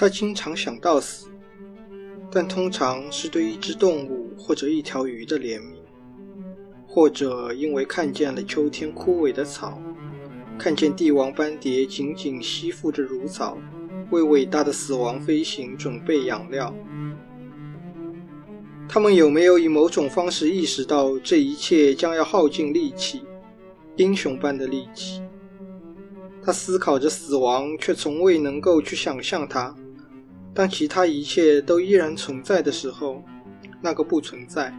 他经常想到死，但通常是对一只动物或者一条鱼的怜悯，或者因为看见了秋天枯萎的草，看见帝王斑蝶紧紧吸附着乳草，为伟大的死亡飞行准备养料。他们有没有以某种方式意识到这一切将要耗尽力气，英雄般的力气？他思考着死亡，却从未能够去想象它。当其他一切都依然存在的时候，那个不存在。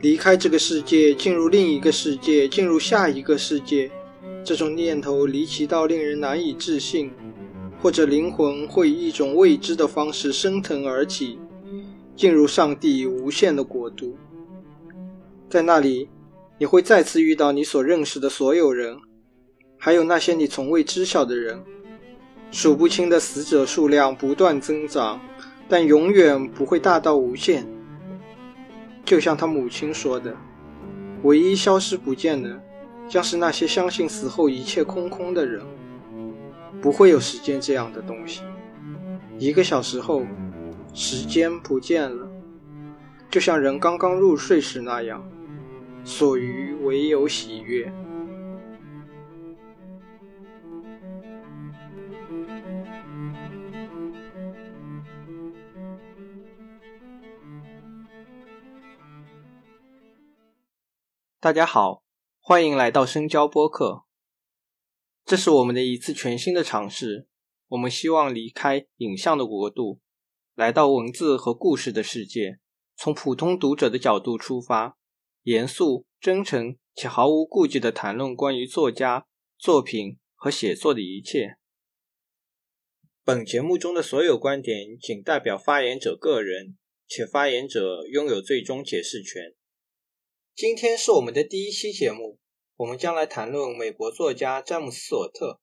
离开这个世界，进入另一个世界，进入下一个世界，这种念头离奇到令人难以置信。或者灵魂会以一种未知的方式升腾而起。进入上帝无限的国度，在那里，你会再次遇到你所认识的所有人，还有那些你从未知晓的人。数不清的死者数量不断增长，但永远不会大到无限。就像他母亲说的：“唯一消失不见的，将是那些相信死后一切空空的人。不会有时间这样的东西。一个小时后。”时间不见了，就像人刚刚入睡时那样，所余唯有喜悦。大家好，欢迎来到深交播客。这是我们的一次全新的尝试，我们希望离开影像的国度。来到文字和故事的世界，从普通读者的角度出发，严肃、真诚且毫无顾忌地谈论关于作家、作品和写作的一切。本节目中的所有观点仅代表发言者个人，且发言者拥有最终解释权。今天是我们的第一期节目，我们将来谈论美国作家詹姆斯·索特。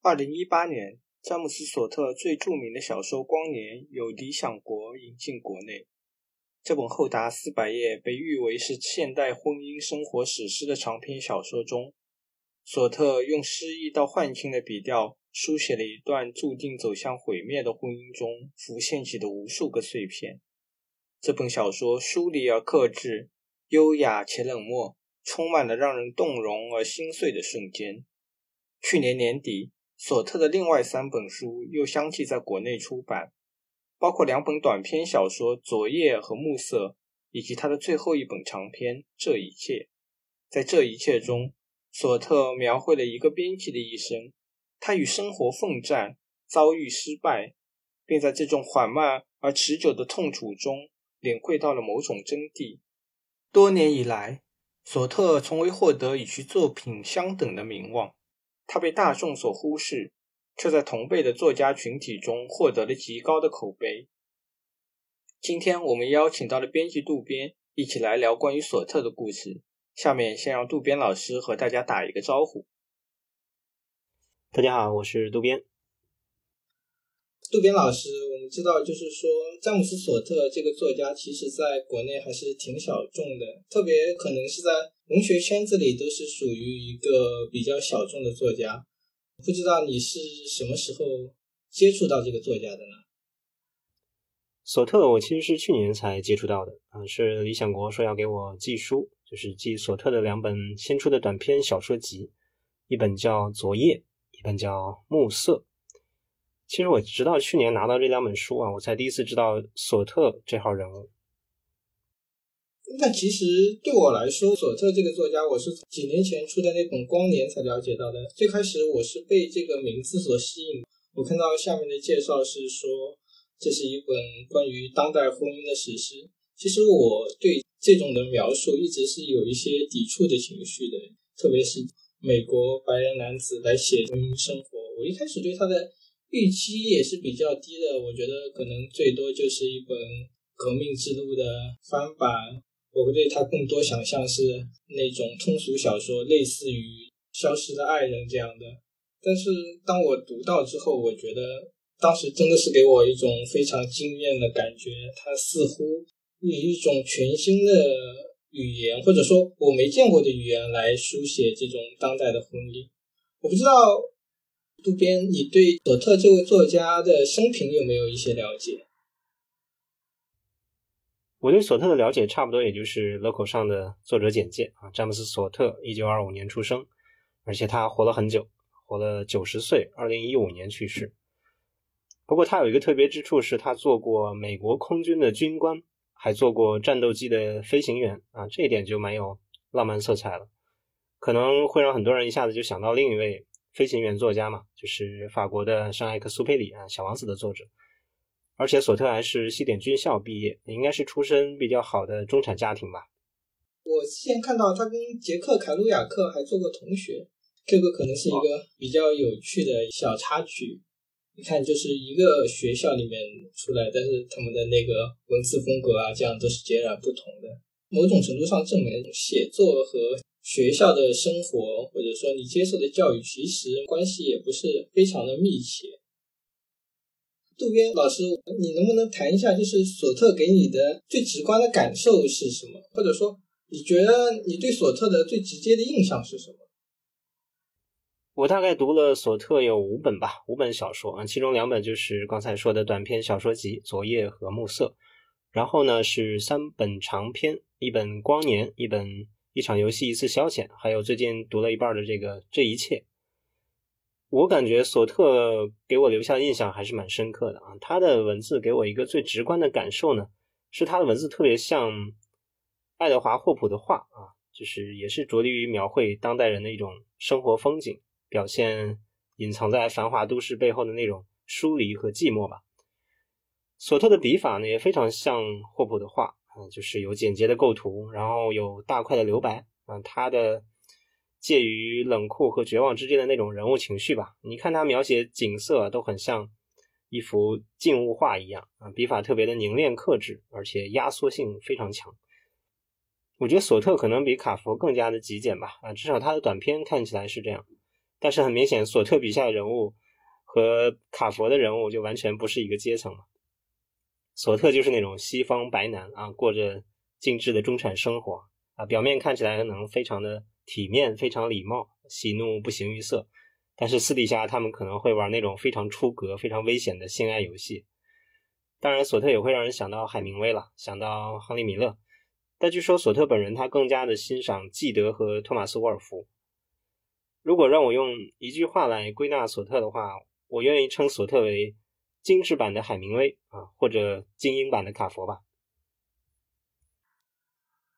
二零一八年。詹姆斯·索特最著名的小说《光年》由理想国引进国内。这本厚达四百页、被誉为是现代婚姻生活史诗的长篇小说中，索特用诗意到幻境的笔调，书写了一段注定走向毁灭的婚姻中浮现起的无数个碎片。这本小说疏离而克制，优雅且冷漠，充满了让人动容而心碎的瞬间。去年年底。索特的另外三本书又相继在国内出版，包括两本短篇小说《昨夜》和《暮色》，以及他的最后一本长篇《这一切》。在这一切中，索特描绘了一个编辑的一生，他与生活奋战，遭遇失败，并在这种缓慢而持久的痛楚中领会到了某种真谛。多年以来，索特从未获得与其作品相等的名望。他被大众所忽视，却在同辈的作家群体中获得了极高的口碑。今天我们邀请到了编辑渡边，一起来聊关于索特的故事。下面先让渡边老师和大家打一个招呼。大家好，我是渡边。渡边老师，我们知道，就是说詹姆斯·索特这个作家，其实在国内还是挺小众的，特别可能是在文学圈子里都是属于一个比较小众的作家。不知道你是什么时候接触到这个作家的呢？索特，我其实是去年才接触到的，啊，是理想国说要给我寄书，就是寄索特的两本新出的短篇小说集，一本叫《昨夜》，一本叫《暮色》。其实我直到去年拿到这两本书啊，我才第一次知道索特这号人物。那其实对我来说，索特这个作家，我是几年前出的那本《光年》才了解到的。最开始我是被这个名字所吸引。我看到下面的介绍是说，这是一本关于当代婚姻的史诗。其实我对这种的描述一直是有一些抵触的情绪的，特别是美国白人男子来写婚姻生活。我一开始对他的。预期也是比较低的，我觉得可能最多就是一本革命之路的翻版。我会对它更多想象是那种通俗小说，类似于《消失的爱人》这样的。但是当我读到之后，我觉得当时真的是给我一种非常惊艳的感觉。它似乎以一种全新的语言，或者说我没见过的语言来书写这种当代的婚姻。我不知道。渡边，你对索特这位作家的生平有没有一些了解？我对索特的了解差不多，也就是乐口上的作者简介啊。詹姆斯·索特，一九二五年出生，而且他活了很久，活了九十岁，二零一五年去世。不过他有一个特别之处，是他做过美国空军的军官，还做过战斗机的飞行员啊，这一点就蛮有浪漫色彩了，可能会让很多人一下子就想到另一位飞行员作家嘛，就是法国的圣埃克苏佩里啊，《小王子》的作者。而且索特还是西点军校毕业，应该是出身比较好的中产家庭吧。我之前看到他跟杰克凯鲁亚克还做过同学，这个可能是一个比较有趣的小插曲。你看，就是一个学校里面出来，但是他们的那个文字风格啊，这样都是截然不同的。某种程度上证明，写作和学校的生活，或者说你接受的教育，其实关系也不是非常的密切。渡边老师，你能不能谈一下，就是索特给你的最直观的感受是什么？或者说，你觉得你对索特的最直接的印象是什么？我大概读了索特有五本吧，五本小说啊，其中两本就是刚才说的短篇小说集《昨夜》和《暮色》，然后呢是三本长篇，一本《光年》，一本《一场游戏一次消遣》，还有最近读了一半的这个《这一切》。我感觉索特给我留下的印象还是蛮深刻的啊！他的文字给我一个最直观的感受呢，是他的文字特别像爱德华霍普的画啊，就是也是着力于描绘当代人的一种生活风景，表现隐藏在繁华都市背后的那种疏离和寂寞吧。索特的笔法呢也非常像霍普的画啊，就是有简洁的构图，然后有大块的留白啊，他的。介于冷酷和绝望之间的那种人物情绪吧。你看他描写景色都很像一幅静物画一样啊，笔法特别的凝练克制，而且压缩性非常强。我觉得索特可能比卡佛更加的极简吧啊，至少他的短篇看起来是这样。但是很明显，索特笔下的人物和卡佛的人物就完全不是一个阶层了。索特就是那种西方白男啊，过着精致的中产生活啊，表面看起来可能非常的。体面非常礼貌，喜怒不形于色，但是私底下他们可能会玩那种非常出格、非常危险的性爱游戏。当然，索特也会让人想到海明威了，想到亨利·米勒。但据说索特本人他更加的欣赏纪德和托马斯·沃尔夫。如果让我用一句话来归纳索特的话，我愿意称索特为精致版的海明威啊，或者精英版的卡佛吧。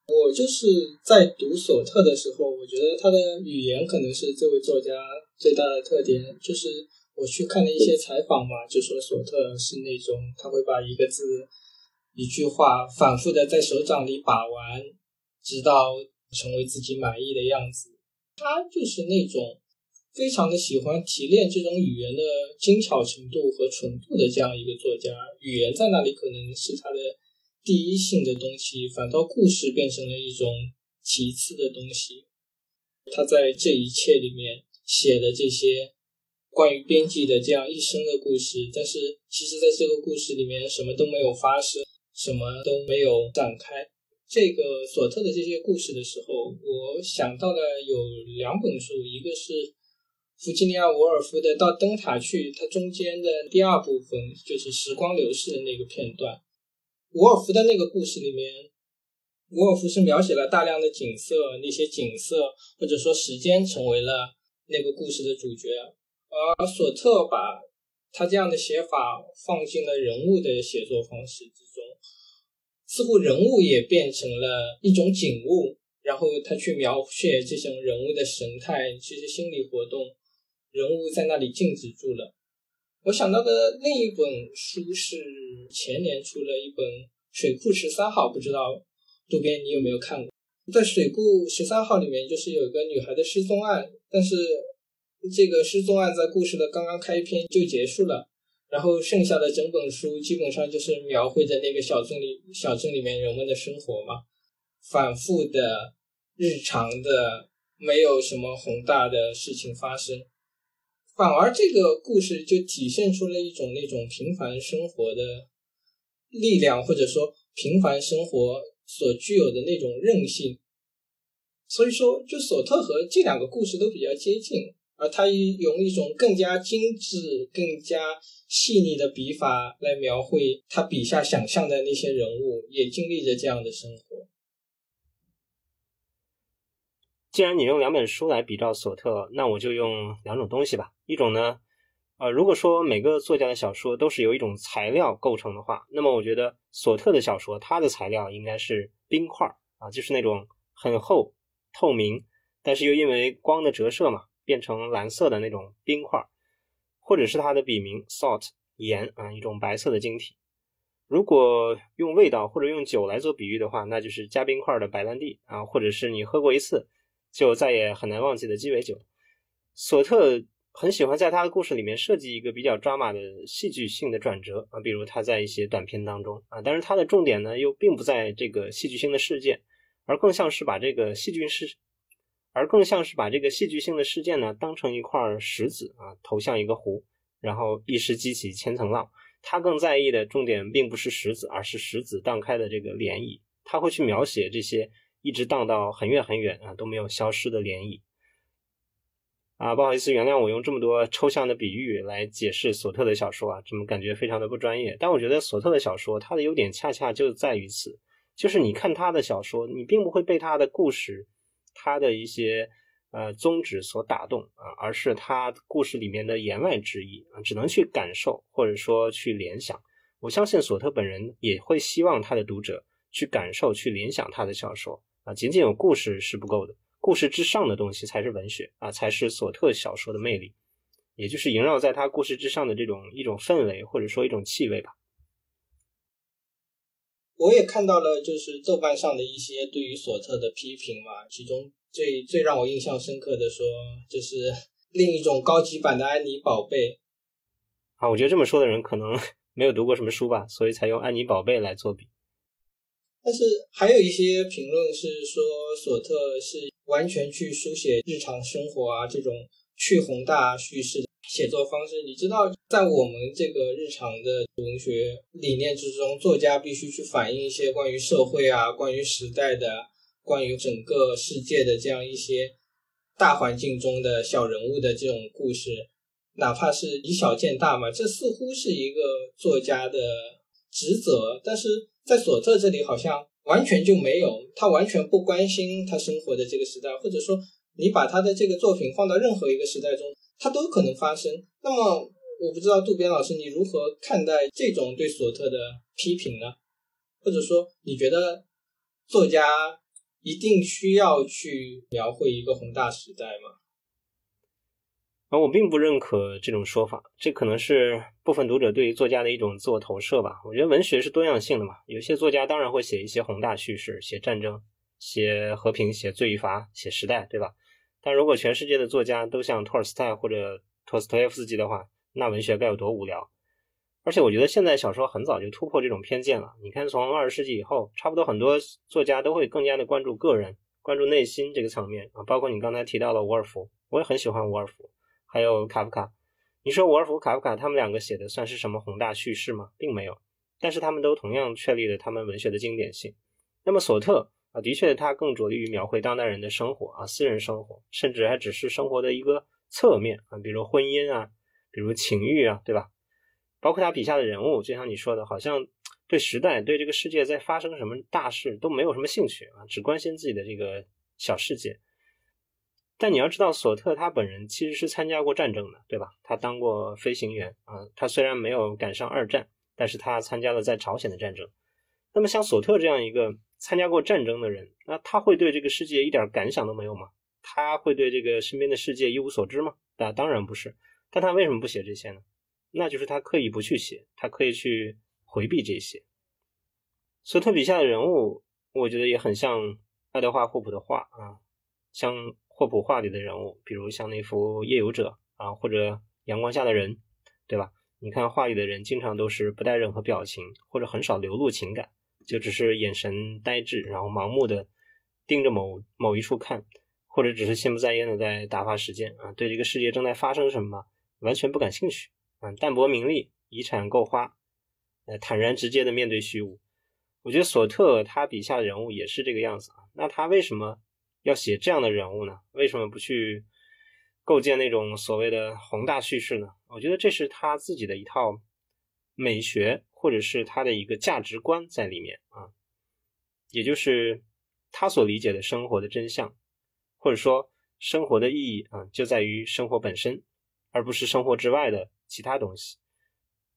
我就是在读索特的时候，我觉得他的语言可能是这位作家最大的特点。就是我去看了一些采访嘛，就说索特是那种他会把一个字、一句话反复的在手掌里把玩，直到成为自己满意的样子。他就是那种非常的喜欢提炼这种语言的精巧程度和纯度的这样一个作家。语言在那里可能是他的。第一性的东西，反倒故事变成了一种其次的东西。他在这一切里面写的这些关于编辑的这样一生的故事，但是其实在这个故事里面什么都没有发生，什么都没有展开。这个索特的这些故事的时候，我想到了有两本书，一个是弗吉尼亚·沃尔夫的《到灯塔去》，它中间的第二部分就是时光流逝的那个片段。沃尔夫的那个故事里面，沃尔夫是描写了大量的景色，那些景色或者说时间成为了那个故事的主角，而索特把他这样的写法放进了人物的写作方式之中，似乎人物也变成了一种景物，然后他去描写这种人物的神态，这些心理活动，人物在那里静止住了。我想到的另一本书是前年出了一本《水库十三号》，不知道渡边你有没有看过？在《水库十三号》里面，就是有一个女孩的失踪案，但是这个失踪案在故事的刚刚开篇就结束了，然后剩下的整本书基本上就是描绘着那个小镇里小镇里面人们的生活嘛，反复的、日常的，没有什么宏大的事情发生。反而这个故事就体现出了一种那种平凡生活的力量，或者说平凡生活所具有的那种韧性。所以说，就索特和这两个故事都比较接近，而他用一种更加精致、更加细腻的笔法来描绘他笔下想象的那些人物，也经历着这样的生活。既然你用两本书来比照索特，那我就用两种东西吧。一种呢，呃，如果说每个作家的小说都是由一种材料构成的话，那么我觉得索特的小说，它的材料应该是冰块啊，就是那种很厚、透明，但是又因为光的折射嘛。变成蓝色的那种冰块，或者是它的笔名 salt 盐啊，一种白色的晶体。如果用味道或者用酒来做比喻的话，那就是加冰块的白兰地啊，或者是你喝过一次就再也很难忘记的鸡尾酒。索特很喜欢在他的故事里面设计一个比较抓马的戏剧性的转折啊，比如他在一些短片当中啊，但是他的重点呢又并不在这个戏剧性的事件，而更像是把这个戏剧事。而更像是把这个戏剧性的事件呢当成一块石子啊投向一个湖，然后一时激起千层浪。他更在意的重点并不是石子，而是石子荡开的这个涟漪。他会去描写这些一直荡到很远很远啊都没有消失的涟漪。啊，不好意思，原谅我用这么多抽象的比喻来解释索特的小说啊，怎么感觉非常的不专业？但我觉得索特的小说它的优点恰恰就在于此，就是你看他的小说，你并不会被他的故事。他的一些呃宗旨所打动啊，而是他故事里面的言外之意啊，只能去感受或者说去联想。我相信索特本人也会希望他的读者去感受、去联想他的小说啊。仅仅有故事是不够的，故事之上的东西才是文学啊，才是索特小说的魅力，也就是萦绕在他故事之上的这种一种氛围或者说一种气味吧。我也看到了，就是豆瓣上的一些对于索特的批评嘛，其中最最让我印象深刻的说，就是 另一种高级版的安妮宝贝。啊，我觉得这么说的人可能 没有读过什么书吧，所以才用安妮宝贝来作比。但是还有一些评论是说，索特是完全去书写日常生活啊，这种去宏大叙事。写作方式，你知道，在我们这个日常的文学理念之中，作家必须去反映一些关于社会啊、关于时代的、关于整个世界的这样一些大环境中的小人物的这种故事，哪怕是以小见大嘛，这似乎是一个作家的职责。但是在索特这里，好像完全就没有，他完全不关心他生活的这个时代，或者说，你把他的这个作品放到任何一个时代中。它都可能发生。那么，我不知道渡边老师你如何看待这种对索特的批评呢？或者说，你觉得作家一定需要去描绘一个宏大时代吗？而我并不认可这种说法。这可能是部分读者对于作家的一种自我投射吧。我觉得文学是多样性的嘛。有些作家当然会写一些宏大叙事，写战争，写和平，写罪与罚，写时代，对吧？但如果全世界的作家都像托尔斯泰或者托斯托耶夫斯基的话，那文学该有多无聊！而且我觉得现在小说很早就突破这种偏见了。你看，从二十世纪以后，差不多很多作家都会更加的关注个人、关注内心这个层面啊。包括你刚才提到了伍尔夫，我也很喜欢伍尔夫，还有卡夫卡。你说伍尔夫、卡夫卡他们两个写的算是什么宏大叙事吗？并没有。但是他们都同样确立了他们文学的经典性。那么索特。啊，的确，他更着力于描绘当代人的生活啊，私人生活，甚至还只是生活的一个侧面啊，比如婚姻啊，比如情欲啊，对吧？包括他笔下的人物，就像你说的，好像对时代、对这个世界在发生什么大事都没有什么兴趣啊，只关心自己的这个小世界。但你要知道，索特他本人其实是参加过战争的，对吧？他当过飞行员啊，他虽然没有赶上二战，但是他参加了在朝鲜的战争。那么像索特这样一个。参加过战争的人，那他会对这个世界一点感想都没有吗？他会对这个身边的世界一无所知吗？那，当然不是。但他为什么不写这些呢？那就是他刻意不去写，他刻意去回避这些。索特笔下的人物，我觉得也很像爱德华霍普的画啊，像霍普画里的人物，比如像那幅《夜游者》啊，或者《阳光下的人》，对吧？你看画里的人，经常都是不带任何表情，或者很少流露情感。就只是眼神呆滞，然后盲目的盯着某某一处看，或者只是心不在焉的在打发时间啊，对这个世界正在发生什么完全不感兴趣啊，淡泊名利，遗产够花，呃，坦然直接的面对虚无。我觉得索特他笔下的人物也是这个样子啊，那他为什么要写这样的人物呢？为什么不去构建那种所谓的宏大叙事呢？我觉得这是他自己的一套美学，或者是他的一个价值观在里面啊，也就是他所理解的生活的真相，或者说生活的意义啊，就在于生活本身，而不是生活之外的其他东西。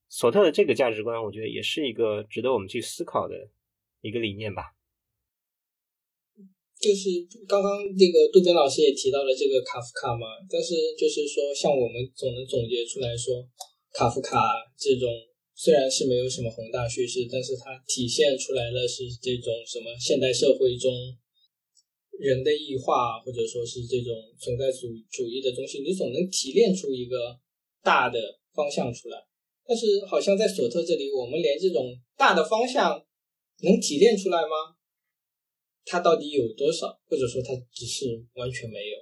索特的这个价值观，我觉得也是一个值得我们去思考的一个理念吧。就是刚刚那个杜宾老师也提到了这个卡夫卡嘛，但是就是说，像我们总能总结出来说，卡夫卡这种虽然是没有什么宏大叙事，但是它体现出来的是这种什么现代社会中人的异化，或者说是这种存在主主义的东西，你总能提炼出一个大的方向出来。但是好像在索特这里，我们连这种大的方向能提炼出来吗？它到底有多少，或者说它只是完全没有？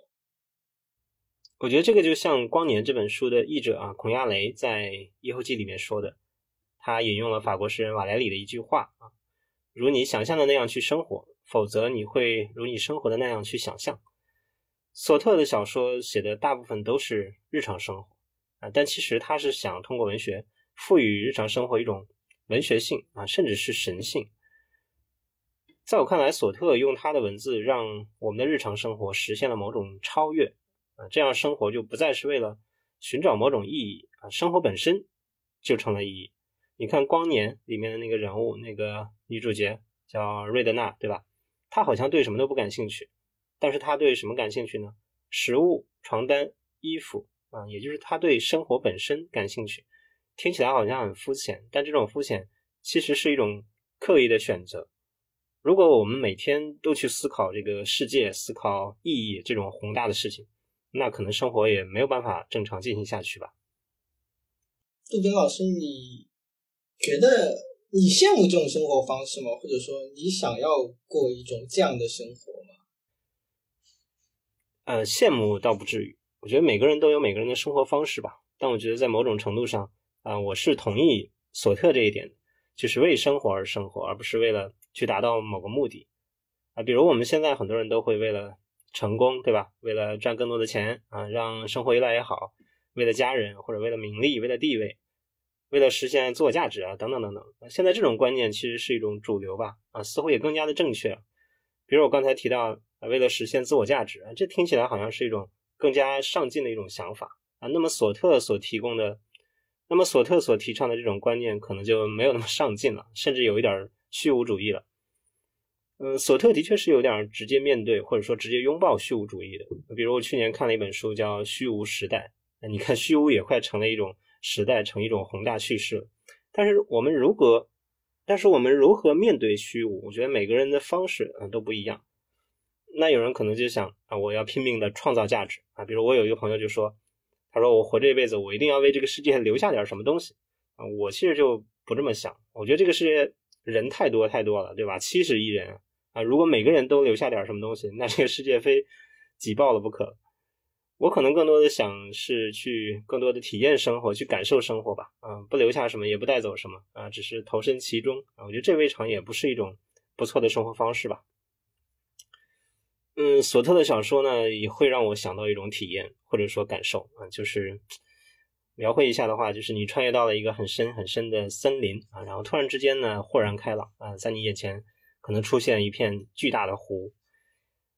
我觉得这个就像《光年》这本书的译者啊，孔亚雷在《异后记》里面说的，他引用了法国诗人瓦莱里的一句话啊：“如你想象的那样去生活，否则你会如你生活的那样去想象。”索特的小说写的大部分都是日常生活啊，但其实他是想通过文学赋予日常生活一种文学性啊，甚至是神性。在我看来，索特用他的文字让我们的日常生活实现了某种超越啊，这样生活就不再是为了寻找某种意义啊，生活本身就成了意义。你看《光年》里面的那个人物，那个女主角叫瑞德娜，对吧？她好像对什么都不感兴趣，但是她对什么感兴趣呢？食物、床单、衣服啊，也就是她对生活本身感兴趣。听起来好像很肤浅，但这种肤浅其实是一种刻意的选择。如果我们每天都去思考这个世界、思考意义这种宏大的事情，那可能生活也没有办法正常进行下去吧。杜鹃老师，你觉得你羡慕这种生活方式吗？或者说你想要过一种这样的生活吗？呃，羡慕倒不至于。我觉得每个人都有每个人的生活方式吧。但我觉得在某种程度上，啊，我是同意索特这一点，就是为生活而生活，而不是为了。去达到某个目的啊，比如我们现在很多人都会为了成功，对吧？为了赚更多的钱啊，让生活越来越好，为了家人或者为了名利、为了地位，为了实现自我价值啊，等等等等。现在这种观念其实是一种主流吧？啊，似乎也更加的正确。比如我刚才提到啊，为了实现自我价值啊，这听起来好像是一种更加上进的一种想法啊。那么索特所提供的，那么索特所提倡的这种观念可能就没有那么上进了，甚至有一点儿。虚无主义了，嗯，索特的确是有点直接面对或者说直接拥抱虚无主义的。比如我去年看了一本书叫《虚无时代》，你看虚无也快成了一种时代，成一种宏大叙事了。但是我们如何，但是我们如何面对虚无？我觉得每个人的方式都不一样。那有人可能就想啊，我要拼命的创造价值啊。比如我有一个朋友就说，他说我活这辈子，我一定要为这个世界留下点什么东西啊。我其实就不这么想，我觉得这个世界。人太多太多了，对吧？七十亿人啊，如果每个人都留下点什么东西，那这个世界非挤爆了不可。我可能更多的想是去更多的体验生活，去感受生活吧。啊，不留下什么，也不带走什么啊，只是投身其中啊。我觉得这未尝也不是一种不错的生活方式吧。嗯，索特的小说呢，也会让我想到一种体验或者说感受啊，就是。描绘一下的话，就是你穿越到了一个很深很深的森林啊，然后突然之间呢，豁然开朗啊，在你眼前可能出现一片巨大的湖，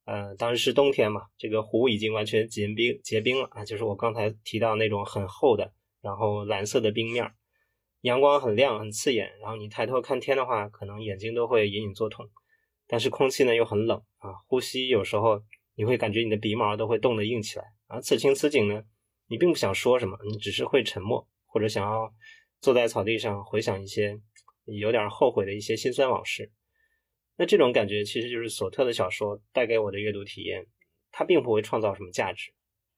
呃，当时是冬天嘛，这个湖已经完全结冰结冰了啊，就是我刚才提到那种很厚的，然后蓝色的冰面，阳光很亮很刺眼，然后你抬头看天的话，可能眼睛都会隐隐作痛，但是空气呢又很冷啊，呼吸有时候你会感觉你的鼻毛都会冻得硬起来啊，此情此景呢。你并不想说什么，你只是会沉默，或者想要坐在草地上回想一些有点后悔的一些心酸往事。那这种感觉其实就是索特的小说带给我的阅读体验。它并不会创造什么价值，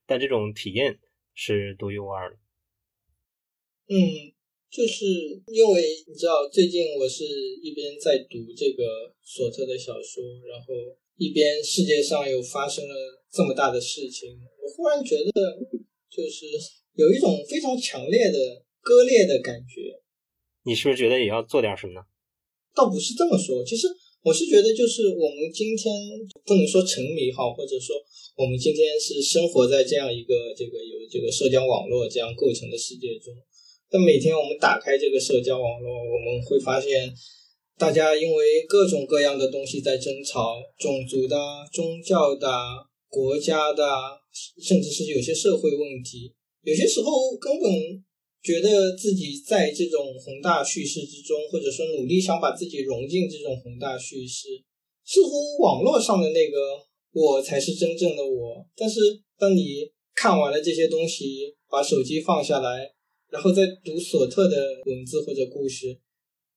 但这种体验是独一无二的。嗯，就是因为你知道，最近我是一边在读这个索特的小说，然后一边世界上又发生了这么大的事情，我忽然觉得。就是有一种非常强烈的割裂的感觉，你是不是觉得也要做点什么呢？倒不是这么说，其实我是觉得，就是我们今天不能说沉迷哈，或者说我们今天是生活在这样一个这个有这个社交网络这样构成的世界中。那每天我们打开这个社交网络，我们会发现，大家因为各种各样的东西在争吵，种族的、宗教的、国家的，甚至是有些社会问题。有些时候根本觉得自己在这种宏大叙事之中，或者说努力想把自己融进这种宏大叙事，似乎网络上的那个我才是真正的我。但是当你看完了这些东西，把手机放下来。然后再读索特的文字或者故事，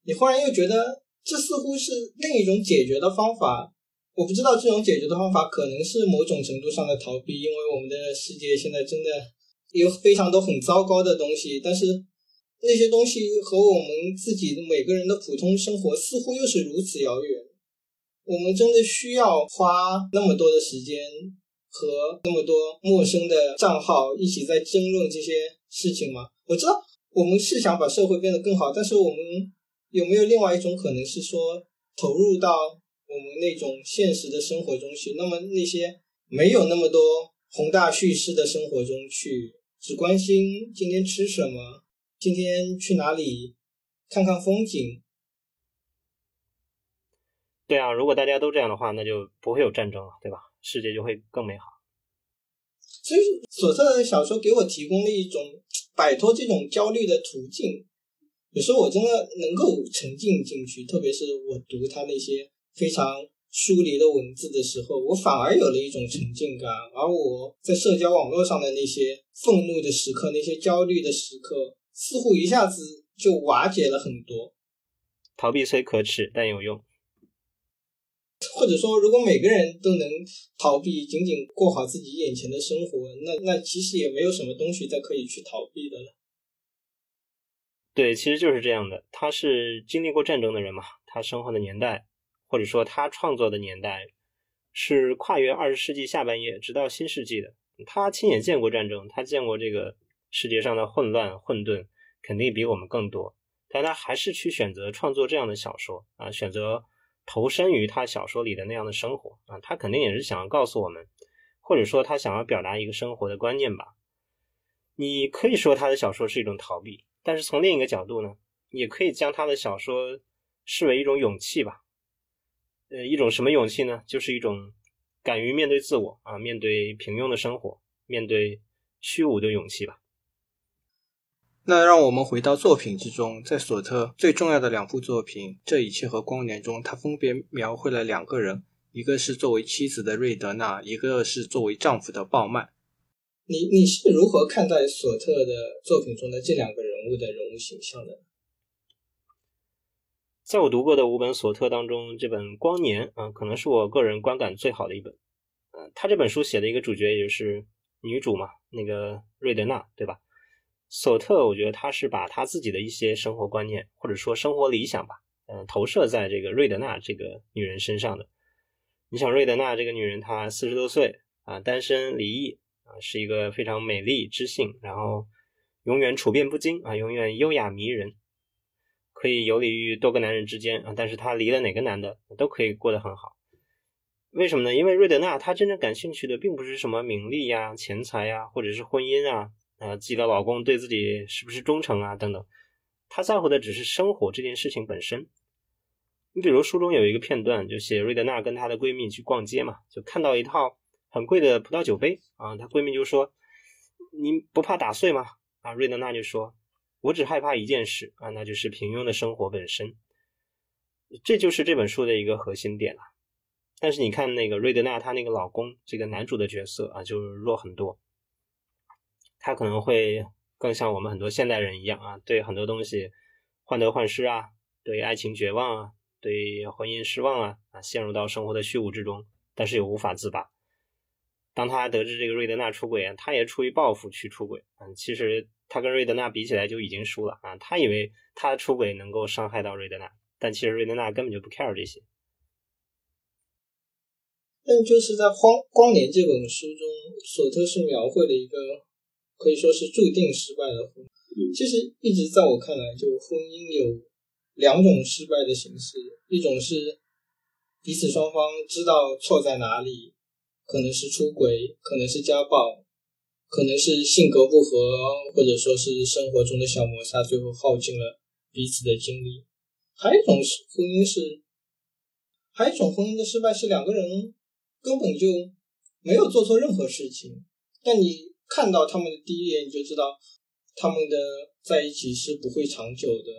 你忽然又觉得这似乎是另一种解决的方法。我不知道这种解决的方法可能是某种程度上的逃避，因为我们的世界现在真的有非常多很糟糕的东西，但是那些东西和我们自己每个人的普通生活似乎又是如此遥远。我们真的需要花那么多的时间和那么多陌生的账号一起在争论这些事情吗？我知道我们是想把社会变得更好，但是我们有没有另外一种可能是说投入到我们那种现实的生活中去？那么那些没有那么多宏大叙事的生活中去，只关心今天吃什么，今天去哪里看看风景？对啊，如果大家都这样的话，那就不会有战争了，对吧？世界就会更美好。所以索特的小说给我提供了一种。摆脱这种焦虑的途径，有时候我真的能够沉浸进去，特别是我读他那些非常疏离的文字的时候，我反而有了一种沉浸感。而我在社交网络上的那些愤怒的时刻、那些焦虑的时刻，似乎一下子就瓦解了很多。逃避虽可耻，但有用。或者说，如果每个人都能逃避，仅仅过好自己眼前的生活，那那其实也没有什么东西再可以去逃避的了。对，其实就是这样的。他是经历过战争的人嘛，他生活的年代，或者说他创作的年代，是跨越二十世纪下半叶直到新世纪的。他亲眼见过战争，他见过这个世界上的混乱混沌，肯定比我们更多。但他还是去选择创作这样的小说啊，选择。投身于他小说里的那样的生活啊，他肯定也是想要告诉我们，或者说他想要表达一个生活的观念吧。你可以说他的小说是一种逃避，但是从另一个角度呢，也可以将他的小说视为一种勇气吧。呃，一种什么勇气呢？就是一种敢于面对自我啊，面对平庸的生活，面对虚无的勇气吧。那让我们回到作品之中，在索特最重要的两部作品《这一切》和《光年》中，他分别描绘了两个人，一个是作为妻子的瑞德娜，一个是作为丈夫的鲍曼。你你是如何看待索特的作品中的这两个人物的人物形象的？在我读过的五本索特当中，这本《光年》啊，可能是我个人观感最好的一本。呃，他这本书写的一个主角也就是女主嘛，那个瑞德娜，对吧？索特，我觉得他是把他自己的一些生活观念，或者说生活理想吧，嗯，投射在这个瑞德娜这个女人身上的。你想，瑞德娜这个女人，她四十多岁啊，单身离异啊，是一个非常美丽、知性，然后永远处变不惊啊，永远优雅迷人，可以游离于多个男人之间啊。但是她离了哪个男的，都可以过得很好。为什么呢？因为瑞德娜她真正感兴趣的，并不是什么名利呀、钱财呀，或者是婚姻啊。啊，自己的老公对自己是不是忠诚啊？等等，她在乎的只是生活这件事情本身。你比如书中有一个片段，就写瑞德娜跟她的闺蜜去逛街嘛，就看到一套很贵的葡萄酒杯啊，她闺蜜就说：“你不怕打碎吗？”啊，瑞德娜就说：“我只害怕一件事啊，那就是平庸的生活本身。”这就是这本书的一个核心点了。但是你看那个瑞德娜她那个老公，这个男主的角色啊，就弱很多。他可能会更像我们很多现代人一样啊，对很多东西患得患失啊，对爱情绝望啊，对婚姻失望啊，啊，陷入到生活的虚无之中，但是又无法自拔。当他得知这个瑞德娜出轨啊，他也出于报复去出轨嗯。其实他跟瑞德娜比起来就已经输了啊。他以为他出轨能够伤害到瑞德娜，但其实瑞德娜根本就不 care 这些。但就是在《荒光年》这本书中，索特是描绘了一个。可以说是注定失败的婚。其实一直在我看来，就婚姻有两种失败的形式，一种是彼此双方知道错在哪里，可能是出轨，可能是家暴，可能是性格不合，或者说是生活中的小摩擦，最后耗尽了彼此的精力。还有一种是婚姻是，还有一种婚姻的失败是两个人根本就没有做错任何事情，但你看到他们的第一眼，你就知道他们的在一起是不会长久的。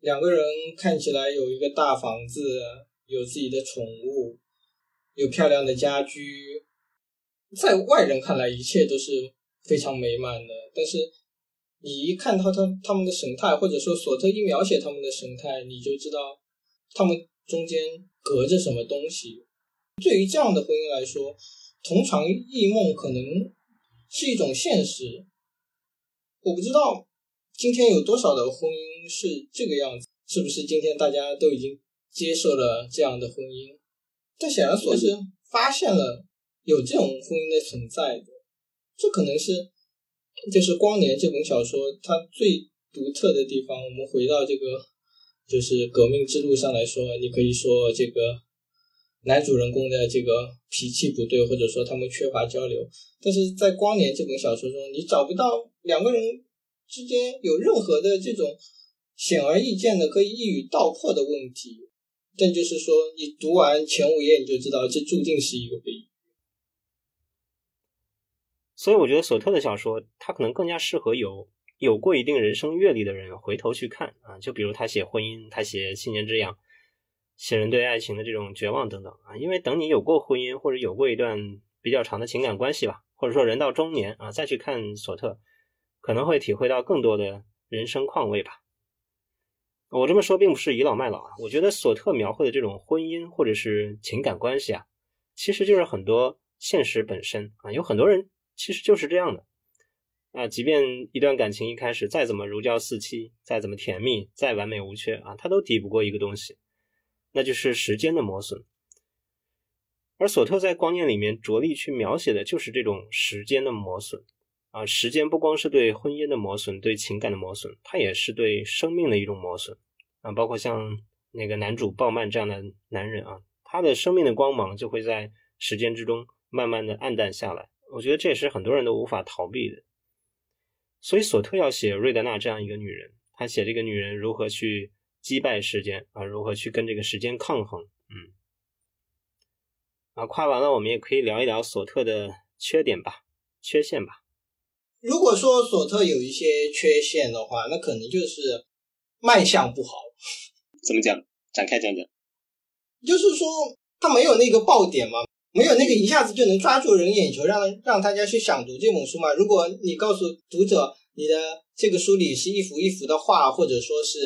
两个人看起来有一个大房子，有自己的宠物，有漂亮的家居，在外人看来一切都是非常美满的。但是你一看到他他们的神态，或者说索特一描写他们的神态，你就知道他们中间隔着什么东西。对于这样的婚姻来说，同床异梦可能是一种现实。我不知道。今天有多少的婚姻是这个样子？是不是今天大家都已经接受了这样的婚姻？但显然说是发现了有这种婚姻的存在，这可能是就是《光年》这本小说它最独特的地方。我们回到这个就是革命之路上来说，你可以说这个男主人公的这个脾气不对，或者说他们缺乏交流。但是在《光年》这本小说中，你找不到两个人。之间有任何的这种显而易见的可以一语道破的问题，但就是说，你读完前五页你就知道，这注定是一个悲剧。所以，我觉得索特的小说，他可能更加适合有有过一定人生阅历的人回头去看啊。就比如他写婚姻，他写七年之痒，写人对爱情的这种绝望等等啊。因为等你有过婚姻，或者有过一段比较长的情感关系吧，或者说人到中年啊，再去看索特。可能会体会到更多的人生况味吧。我这么说并不是倚老卖老啊，我觉得索特描绘的这种婚姻或者是情感关系啊，其实就是很多现实本身啊。有很多人其实就是这样的啊，即便一段感情一开始再怎么如胶似漆，再怎么甜蜜，再完美无缺啊，它都抵不过一个东西，那就是时间的磨损。而索特在《光念》里面着力去描写的就是这种时间的磨损。啊，时间不光是对婚姻的磨损，对情感的磨损，它也是对生命的一种磨损啊。包括像那个男主鲍曼这样的男人啊，他的生命的光芒就会在时间之中慢慢的暗淡下来。我觉得这也是很多人都无法逃避的。所以索特要写瑞德娜这样一个女人，他写这个女人如何去击败时间啊，如何去跟这个时间抗衡。嗯，啊，夸完了，我们也可以聊一聊索特的缺点吧，缺陷吧。如果说索特有一些缺陷的话，那可能就是卖相不好。怎么讲？展开讲讲。就是说他没有那个爆点嘛，没有那个一下子就能抓住人眼球，让让大家去想读这本书嘛。如果你告诉读者，你的这个书里是一幅一幅的画，或者说是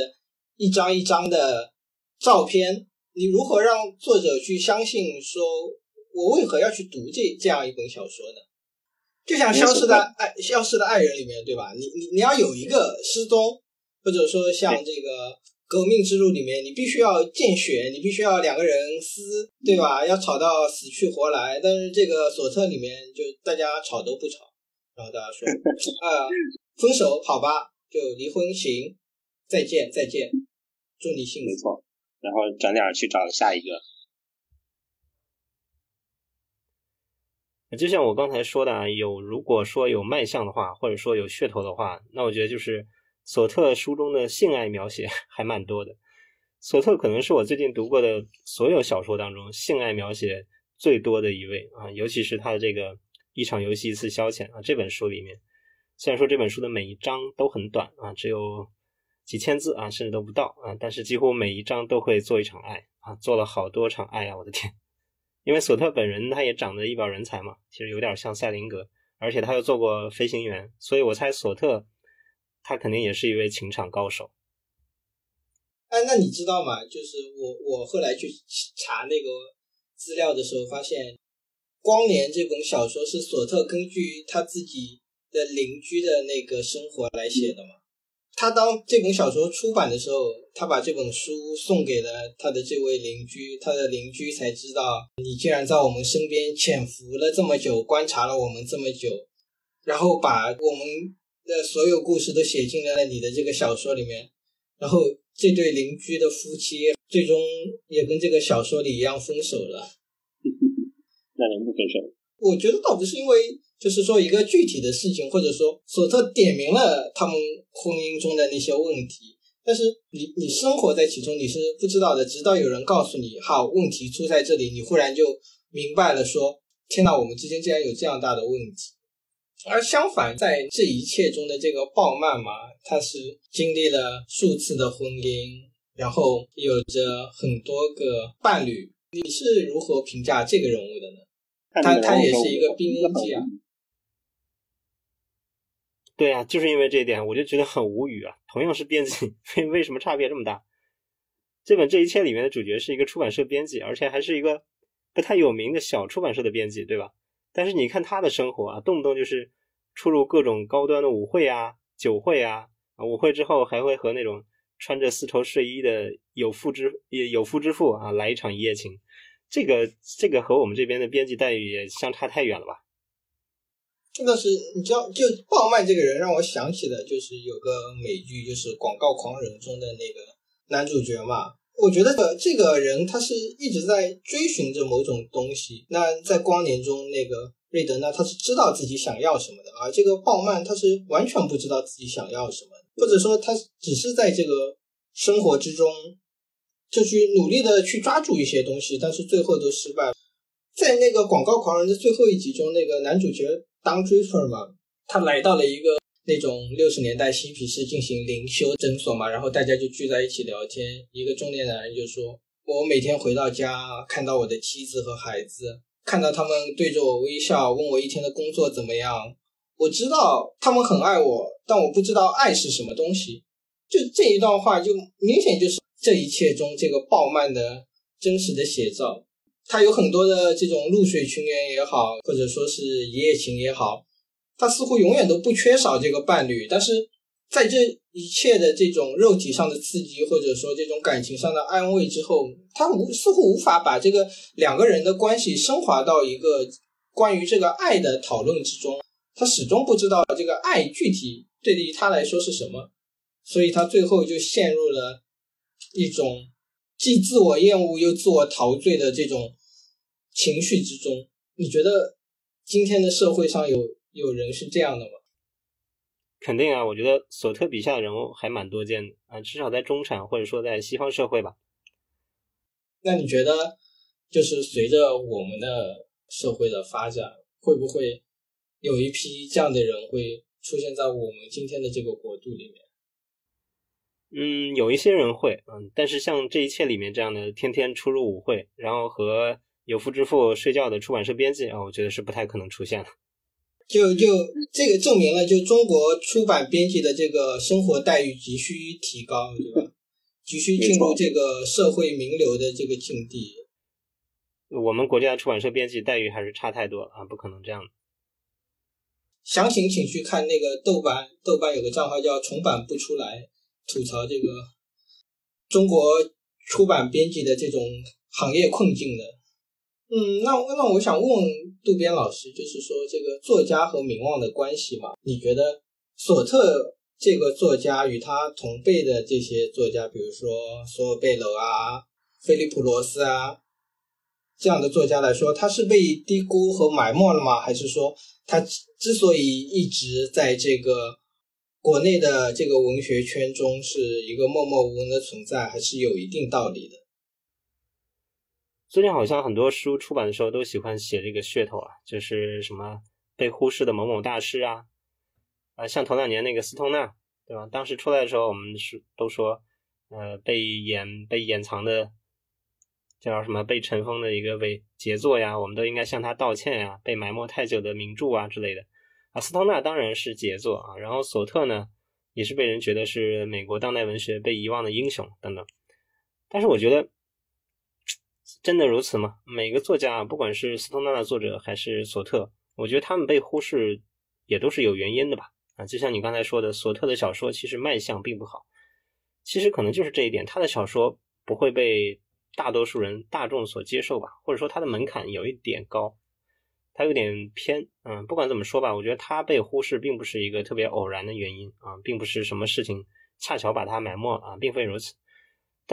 一张一张的照片，你如何让作者去相信说，我为何要去读这这样一本小说呢？就像《消失的爱》《消失的爱人》里面，对吧？你你你要有一个失踪，或者说像这个《革命之路》里面，你必须要见血，你必须要两个人撕，对吧？要吵到死去活来。但是这个索特里面，就大家吵都不吵，然后大家说 啊，分手好吧，就离婚行，再见再见，祝你幸福。没错，然后转脸去找下一个。就像我刚才说的啊，有如果说有卖相的话，或者说有噱头的话，那我觉得就是索特书中的性爱描写还蛮多的。索特可能是我最近读过的所有小说当中性爱描写最多的一位啊，尤其是他的这个一场游戏一次消遣啊这本书里面，虽然说这本书的每一章都很短啊，只有几千字啊，甚至都不到啊，但是几乎每一章都会做一场爱啊，做了好多场爱啊，我的天！因为索特本人他也长得一表人才嘛，其实有点像赛林格，而且他又做过飞行员，所以我猜索特他肯定也是一位情场高手。哎，那你知道吗？就是我我后来去查那个资料的时候，发现《光年》这本小说是索特根据他自己的邻居的那个生活来写的嘛。他当这本小说出版的时候，他把这本书送给了他的这位邻居，他的邻居才知道你竟然在我们身边潜伏了这么久，观察了我们这么久，然后把我们的所有故事都写进了你的这个小说里面，然后这对邻居的夫妻最终也跟这个小说里一样分手了。那能不分手？我觉得倒不是因为，就是说一个具体的事情，或者说索特点明了他们婚姻中的那些问题，但是你你生活在其中，你是不知道的，直到有人告诉你，好，问题出在这里，你忽然就明白了，说天哪，我们之间竟然有这样大的问题。而相反，在这一切中的这个鲍曼嘛，他是经历了数次的婚姻，然后有着很多个伴侣。你是如何评价这个人物的呢？他他也是一个兵役记啊。对啊，就是因为这一点，我就觉得很无语啊。同样是编辑，为为什么差别这么大？这本这一切里面的主角是一个出版社编辑，而且还是一个不太有名的小出版社的编辑，对吧？但是你看他的生活啊，动不动就是出入各种高端的舞会啊、酒会啊，啊舞会之后还会和那种穿着丝绸睡衣的有妇之有夫之妇啊来一场一夜情。这个这个和我们这边的编辑待遇也相差太远了吧？这个是你知道，就鲍曼这个人让我想起了，就是有个美剧，就是《广告狂人》中的那个男主角嘛。我觉得这个人他是一直在追寻着某种东西。那在光年中，那个瑞德呢，他是知道自己想要什么的，而这个鲍曼他是完全不知道自己想要什么，或者说他只是在这个生活之中。就去努力的去抓住一些东西，但是最后都失败了。在那个广告狂人的最后一集中，那个男主角当 d r e e r 嘛，他来到了一个那种六十年代嬉皮士进行灵修诊所嘛，然后大家就聚在一起聊天。一个中年男人就说：“我每天回到家，看到我的妻子和孩子，看到他们对着我微笑，问我一天的工作怎么样。我知道他们很爱我，但我不知道爱是什么东西。”就这一段话，就明显就是。这一切中，这个鲍曼的真实的写照，他有很多的这种露水情缘也好，或者说是一夜情也好，他似乎永远都不缺少这个伴侣。但是在这一切的这种肉体上的刺激，或者说这种感情上的安慰之后，他无似乎无法把这个两个人的关系升华到一个关于这个爱的讨论之中。他始终不知道这个爱具体对于他来说是什么，所以他最后就陷入了。一种既自我厌恶又自我陶醉的这种情绪之中，你觉得今天的社会上有有人是这样的吗？肯定啊，我觉得索特笔下的人物还蛮多见的啊，至少在中产或者说在西方社会吧。那你觉得，就是随着我们的社会的发展，会不会有一批这样的人会出现在我们今天的这个国度里面？嗯，有一些人会，嗯，但是像这一切里面这样的天天出入舞会，然后和有夫之妇睡觉的出版社编辑啊，我觉得是不太可能出现的。就就这个证明了，就中国出版编辑的这个生活待遇急需提高，对吧？急需进入这个社会名流的这个境地。我们国家出版社编辑待遇还是差太多了啊，不可能这样的。详情请去看那个豆瓣，豆瓣有个账号叫“重版不出来”。吐槽这个中国出版编辑的这种行业困境的，嗯，那那我想问渡边老师，就是说这个作家和名望的关系嘛？你觉得索特这个作家与他同辈的这些作家，比如说索尔贝楼啊、菲利普罗斯啊这样的作家来说，他是被低估和埋没了吗？还是说他之所以一直在这个？国内的这个文学圈中是一个默默无闻的存在，还是有一定道理的。最近好像很多书出版的时候都喜欢写这个噱头啊，就是什么被忽视的某某大师啊，啊，像头两年那个斯通纳，对吧？当时出来的时候，我们是都说，呃，被掩被掩藏的叫什么被尘封的一个伪杰作呀，我们都应该向他道歉呀，被埋没太久的名著啊之类的。啊，斯通纳当然是杰作啊，然后索特呢，也是被人觉得是美国当代文学被遗忘的英雄等等。但是我觉得，真的如此吗？每个作家，不管是斯通纳的作者还是索特，我觉得他们被忽视也都是有原因的吧？啊，就像你刚才说的，索特的小说其实卖相并不好，其实可能就是这一点，他的小说不会被大多数人大众所接受吧？或者说他的门槛有一点高。他有点偏，嗯，不管怎么说吧，我觉得他被忽视并不是一个特别偶然的原因啊，并不是什么事情恰巧把他埋没啊，并非如此。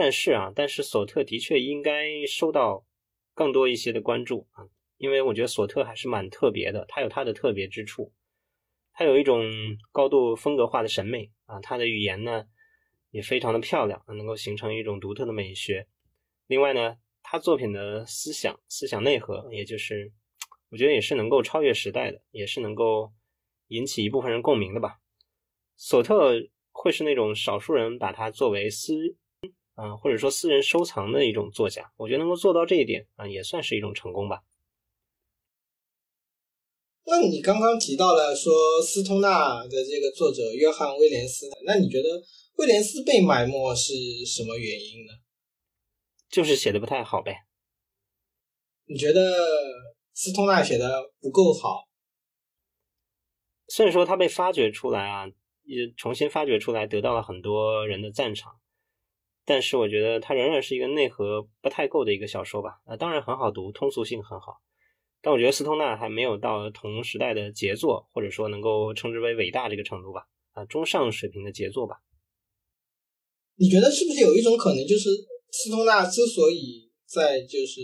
但是啊，但是索特的确应该受到更多一些的关注啊，因为我觉得索特还是蛮特别的，他有他的特别之处，他有一种高度风格化的审美啊，他的语言呢也非常的漂亮，能够形成一种独特的美学。另外呢，他作品的思想思想内核，也就是我觉得也是能够超越时代的，也是能够引起一部分人共鸣的吧。索特会是那种少数人把他作为思私，嗯，或者说私人收藏的一种作家。我觉得能够做到这一点啊，也算是一种成功吧。那你刚刚提到了说斯通纳的这个作者约翰威廉斯，那你觉得威廉斯被埋没是什么原因呢？就是写的不太好呗。你觉得斯通纳写的不够好？虽然说他被发掘出来啊。也重新发掘出来，得到了很多人的赞赏，但是我觉得它仍然是一个内核不太够的一个小说吧。啊，当然很好读，通俗性很好，但我觉得斯通纳还没有到同时代的杰作，或者说能够称之为伟大这个程度吧。啊，中上水平的杰作吧。你觉得是不是有一种可能，就是斯通纳之所以在就是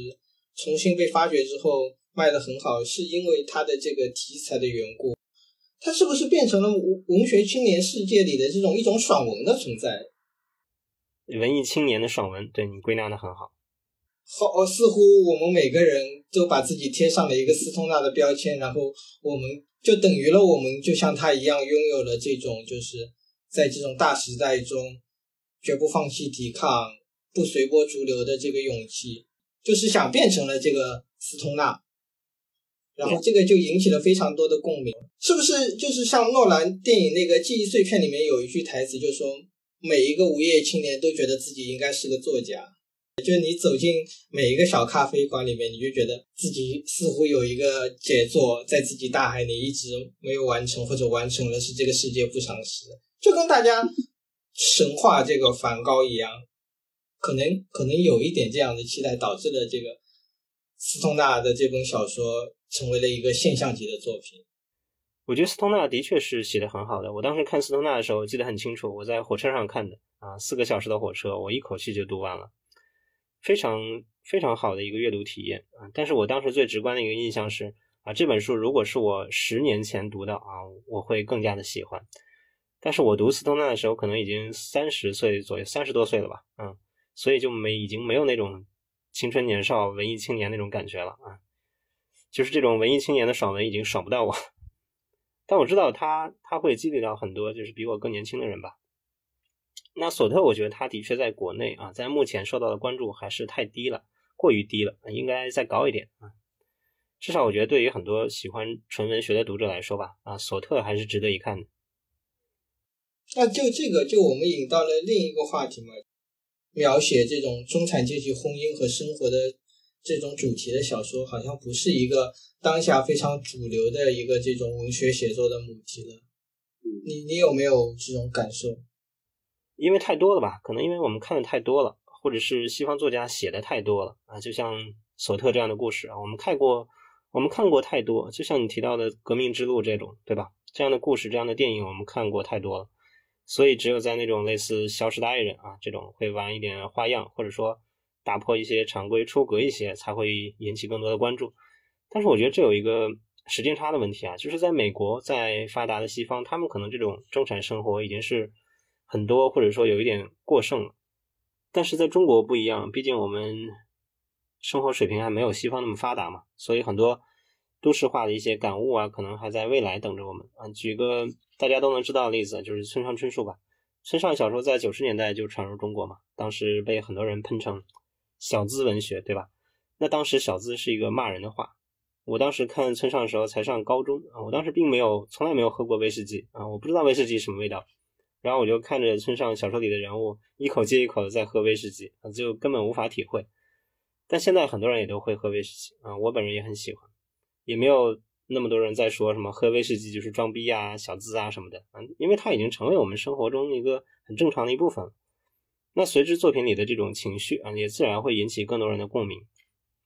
重新被发掘之后卖的很好，是因为他的这个题材的缘故？他是不是变成了文文学青年世界里的这种一种爽文的存在？文艺青年的爽文，对你归纳的很好。好，似乎我们每个人都把自己贴上了一个斯通纳的标签，然后我们就等于了我们就像他一样，拥有了这种就是在这种大时代中绝不放弃抵抗、不随波逐流的这个勇气，就是想变成了这个斯通纳。然后这个就引起了非常多的共鸣，是不是？就是像诺兰电影那个《记忆碎片》里面有一句台词，就说每一个无业青年都觉得自己应该是个作家。就你走进每一个小咖啡馆里面，你就觉得自己似乎有一个杰作在自己大海里一直没有完成，或者完成了是这个世界不偿失。就跟大家神话这个梵高一样，可能可能有一点这样的期待，导致了这个斯通纳的这本小说。成为了一个现象级的作品。我觉得斯通纳的确是写的很好的。我当时看斯通纳的时候记得很清楚，我在火车上看的啊，四个小时的火车，我一口气就读完了，非常非常好的一个阅读体验啊。但是我当时最直观的一个印象是啊，这本书如果是我十年前读的啊，我会更加的喜欢。但是我读斯通纳的时候，可能已经三十岁左右，三十多岁了吧，嗯，所以就没已经没有那种青春年少文艺青年那种感觉了啊。就是这种文艺青年的爽文已经爽不到我，但我知道他他会激励到很多就是比我更年轻的人吧。那索特，我觉得他的确在国内啊，在目前受到的关注还是太低了，过于低了，应该再高一点啊。至少我觉得对于很多喜欢纯文学的读者来说吧，啊，索特还是值得一看的。那就这个，就我们引到了另一个话题嘛，描写这种中产阶级婚姻和生活的。这种主题的小说好像不是一个当下非常主流的一个这种文学写作的母题了。你你有没有这种感受？因为太多了吧？可能因为我们看的太多了，或者是西方作家写的太多了啊。就像索特这样的故事啊，我们看过，我们看过太多。就像你提到的《革命之路》这种，对吧？这样的故事、这样的电影，我们看过太多了。所以只有在那种类似《消失的爱人》啊这种会玩一点花样，或者说。打破一些常规，出格一些，才会引起更多的关注。但是我觉得这有一个时间差的问题啊，就是在美国，在发达的西方，他们可能这种中产生活已经是很多，或者说有一点过剩了。但是在中国不一样，毕竟我们生活水平还没有西方那么发达嘛，所以很多都市化的一些感悟啊，可能还在未来等着我们啊。举个大家都能知道的例子，就是村上春树吧。村上小说在九十年代就传入中国嘛，当时被很多人喷成。小资文学，对吧？那当时“小资”是一个骂人的话。我当时看村上的时候才上高中啊，我当时并没有，从来没有喝过威士忌啊，我不知道威士忌什么味道。然后我就看着村上小说里的人物一口接一口的在喝威士忌啊，就根本无法体会。但现在很多人也都会喝威士忌啊，我本人也很喜欢，也没有那么多人在说什么喝威士忌就是装逼啊、小资啊什么的啊，因为它已经成为我们生活中一个很正常的一部分了。那随之作品里的这种情绪啊，也自然会引起更多人的共鸣。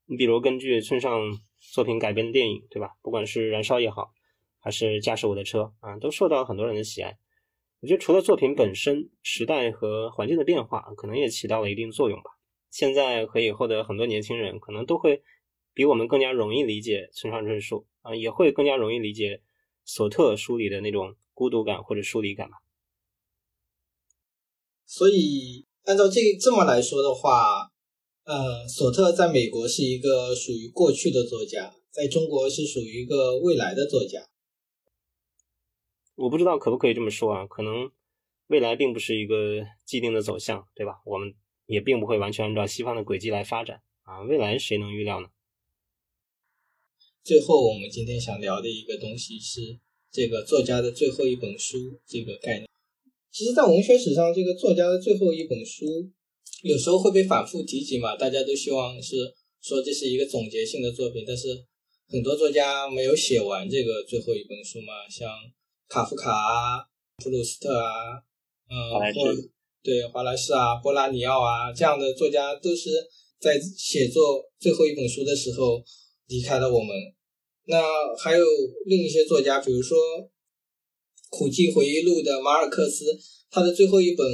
你比如根据村上作品改编的电影，对吧？不管是《燃烧》也好，还是《驾驶我的车》啊，都受到很多人的喜爱。我觉得除了作品本身，时代和环境的变化可能也起到了一定作用吧。现在和以后的很多年轻人可能都会比我们更加容易理解村上春树啊，也会更加容易理解索特书里的那种孤独感或者疏离感吧。所以按照这这么来说的话，呃，索特在美国是一个属于过去的作家，在中国是属于一个未来的作家。我不知道可不可以这么说啊？可能未来并不是一个既定的走向，对吧？我们也并不会完全按照西方的轨迹来发展啊。未来谁能预料呢？最后，我们今天想聊的一个东西是这个作家的最后一本书这个概念。其实，在文学史上，这个作家的最后一本书有时候会被反复提及嘛。大家都希望是说这是一个总结性的作品，但是很多作家没有写完这个最后一本书嘛，像。卡夫卡啊，普鲁斯特啊，嗯，或对华莱士啊，波拉尼奥啊这样的作家，都是在写作最后一本书的时候离开了我们。那还有另一些作家，比如说《苦寂回忆录》的马尔克斯，他的最后一本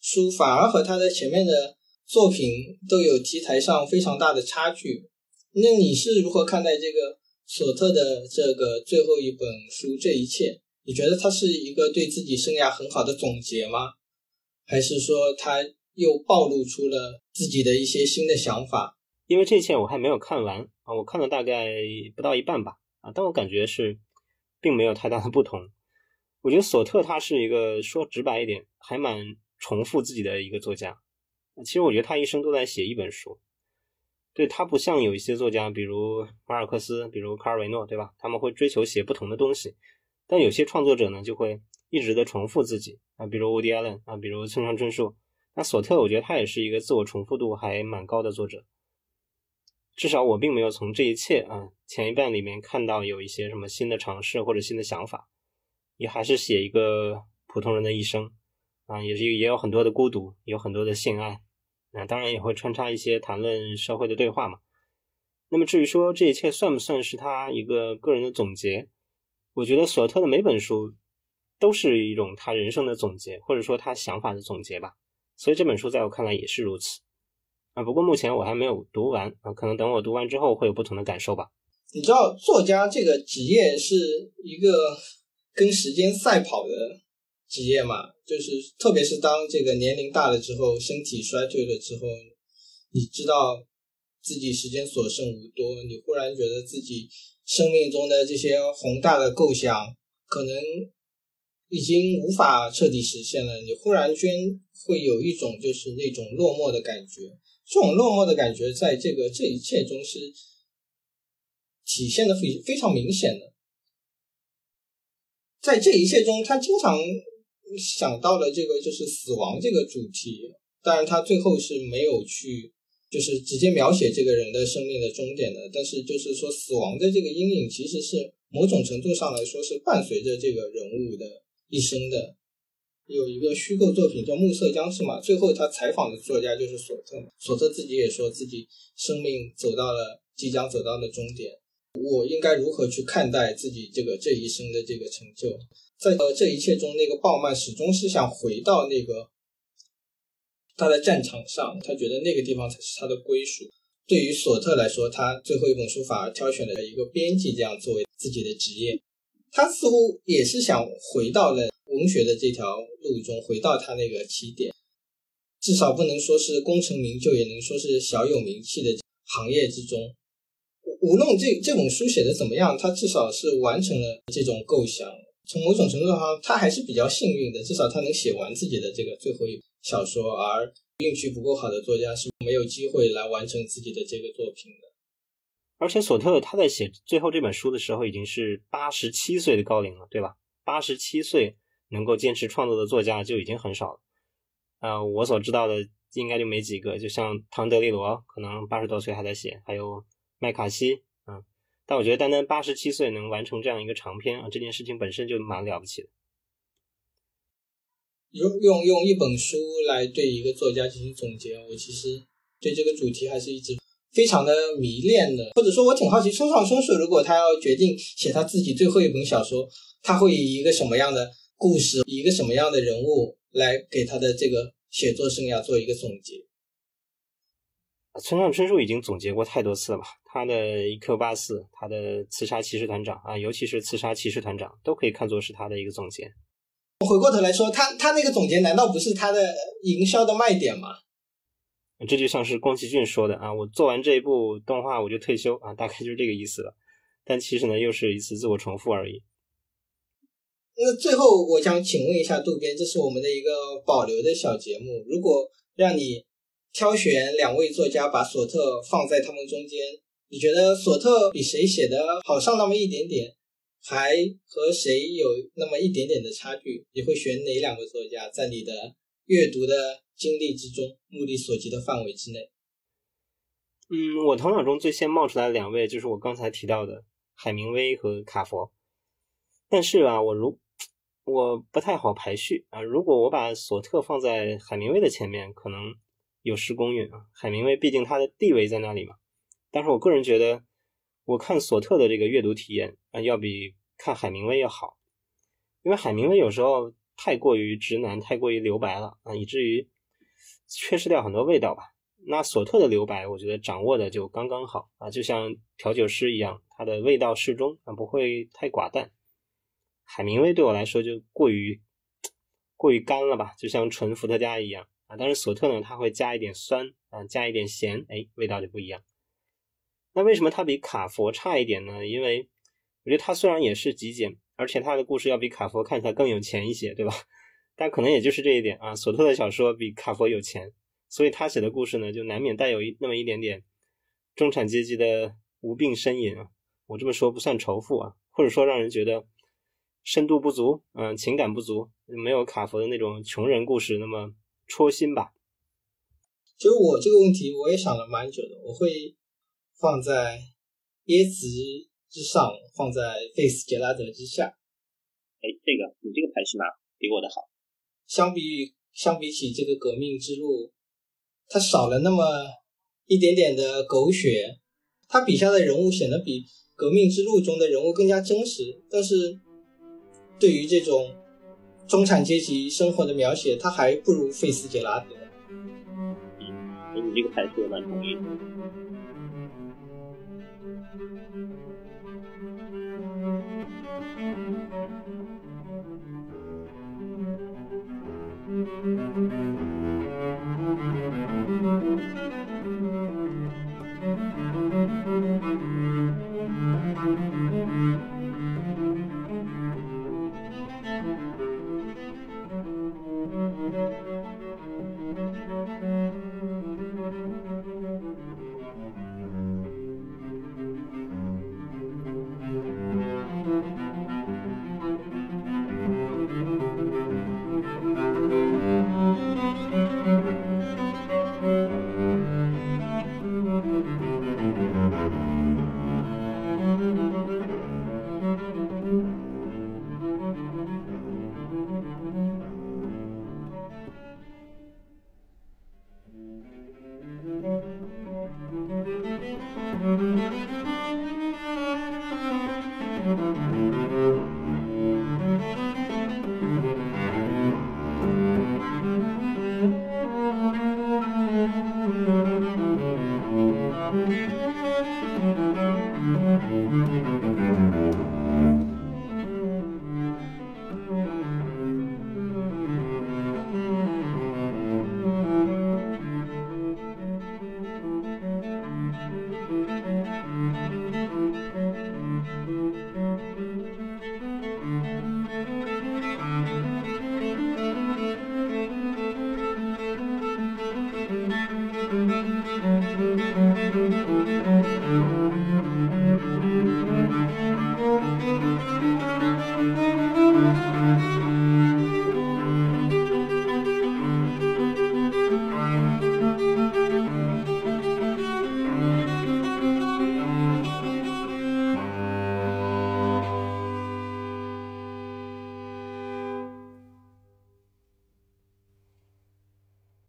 书反而和他的前面的作品都有题材上非常大的差距。那你是如何看待这个索特的这个最后一本书《这一切》？你觉得他是一个对自己生涯很好的总结吗？还是说他又暴露出了自己的一些新的想法？因为这一切我还没有看完啊，我看了大概不到一半吧啊，但我感觉是并没有太大的不同。我觉得索特他是一个说直白一点，还蛮重复自己的一个作家。其实我觉得他一生都在写一本书，对他不像有一些作家，比如马尔克斯，比如卡尔维诺，对吧？他们会追求写不同的东西。但有些创作者呢，就会一直的重复自己啊，比如伍迪·艾伦啊，比如村上春树。那索特，我觉得他也是一个自我重复度还蛮高的作者。至少我并没有从这一切啊前一半里面看到有一些什么新的尝试或者新的想法，也还是写一个普通人的一生啊，也是也有很多的孤独，有很多的性爱，那当然也会穿插一些谈论社会的对话嘛。那么至于说这一切算不算是他一个个人的总结？我觉得索特的每本书都是一种他人生的总结，或者说他想法的总结吧。所以这本书在我看来也是如此啊。不过目前我还没有读完啊，可能等我读完之后会有不同的感受吧。你知道，作家这个职业是一个跟时间赛跑的职业嘛？就是特别是当这个年龄大了之后，身体衰退了之后，你知道自己时间所剩无多，你忽然觉得自己。生命中的这些宏大的构想，可能已经无法彻底实现了。你忽然间会有一种就是那种落寞的感觉，这种落寞的感觉在这个这一切中是体现的非非常明显的。在这一切中，他经常想到了这个就是死亡这个主题，当然他最后是没有去。就是直接描写这个人的生命的终点的，但是就是说死亡的这个阴影其实是某种程度上来说是伴随着这个人物的一生的。有一个虚构作品叫《暮色将至》嘛，最后他采访的作家就是索特，索特自己也说自己生命走到了即将走到的终点，我应该如何去看待自己这个这一生的这个成就？在呃这一切中，那个鲍曼始终是想回到那个。他在战场上，他觉得那个地方才是他的归属。对于索特来说，他最后一本书反而挑选了一个编辑这样作为自己的职业。他似乎也是想回到了文学的这条路中，回到他那个起点。至少不能说是功成名就，也能说是小有名气的行业之中。无论这这本书写的怎么样，他至少是完成了这种构想。从某种程度上，他还是比较幸运的，至少他能写完自己的这个最后一。小说，而运气不够好的作家是没有机会来完成自己的这个作品的。而且索特他在写最后这本书的时候已经是八十七岁的高龄了，对吧？八十七岁能够坚持创作的作家就已经很少了。呃，我所知道的应该就没几个，就像唐德利罗可能八十多岁还在写，还有麦卡锡，嗯。但我觉得单单八十七岁能完成这样一个长篇啊，这件事情本身就蛮了不起的。用用用一本书来对一个作家进行总结，我其实对这个主题还是一直非常的迷恋的。或者说，我挺好奇，村上春树如果他要决定写他自己最后一本小说，他会以一个什么样的故事，以一个什么样的人物来给他的这个写作生涯做一个总结？村上春树已经总结过太多次了吧？他的《一 Q 八四》，他的《刺杀骑士团长》啊，尤其是《刺杀骑士团长》，都可以看作是他的一个总结。回过头来说，他他那个总结难道不是他的营销的卖点吗？这就像是宫崎骏说的啊，我做完这一部动画我就退休啊，大概就是这个意思了。但其实呢，又是一次自我重复而已。那最后，我想请问一下渡边，这是我们的一个保留的小节目，如果让你。挑选两位作家，把索特放在他们中间，你觉得索特比谁写的好上那么一点点，还和谁有那么一点点的差距？你会选哪两个作家，在你的阅读的经历之中，目力所及的范围之内？嗯，我头脑中最先冒出来的两位就是我刚才提到的海明威和卡佛，但是吧，我如我不太好排序啊，如果我把索特放在海明威的前面，可能。有失公允啊！海明威毕竟他的地位在那里嘛。但是我个人觉得，我看索特的这个阅读体验啊，要比看海明威要好。因为海明威有时候太过于直男，太过于留白了啊，以至于缺失掉很多味道吧。那索特的留白，我觉得掌握的就刚刚好啊，就像调酒师一样，它的味道适中啊，不会太寡淡。海明威对我来说就过于过于干了吧，就像纯伏特加一样。啊，但是索特呢，它会加一点酸啊，加一点咸，哎，味道就不一样。那为什么它比卡佛差一点呢？因为我觉得它虽然也是极简，而且它的故事要比卡佛看起来更有钱一些，对吧？但可能也就是这一点啊，索特的小说比卡佛有钱，所以他写的故事呢，就难免带有一那么一点点中产阶级的无病呻吟啊。我这么说不算仇富啊，或者说让人觉得深度不足，嗯，情感不足，没有卡佛的那种穷人故事那么。戳心吧。其实我这个问题我也想了蛮久的，我会放在椰子之上，放在费斯杰拉德之下。哎，这个你这个排序码比我的好。相比相比起这个革命之路，它少了那么一点点的狗血，他笔下的人物显得比革命之路中的人物更加真实。但是对于这种。中产阶级生活的描写，他还不如费斯杰拉德。嗯，你这个排序我蛮同意的。Thank you.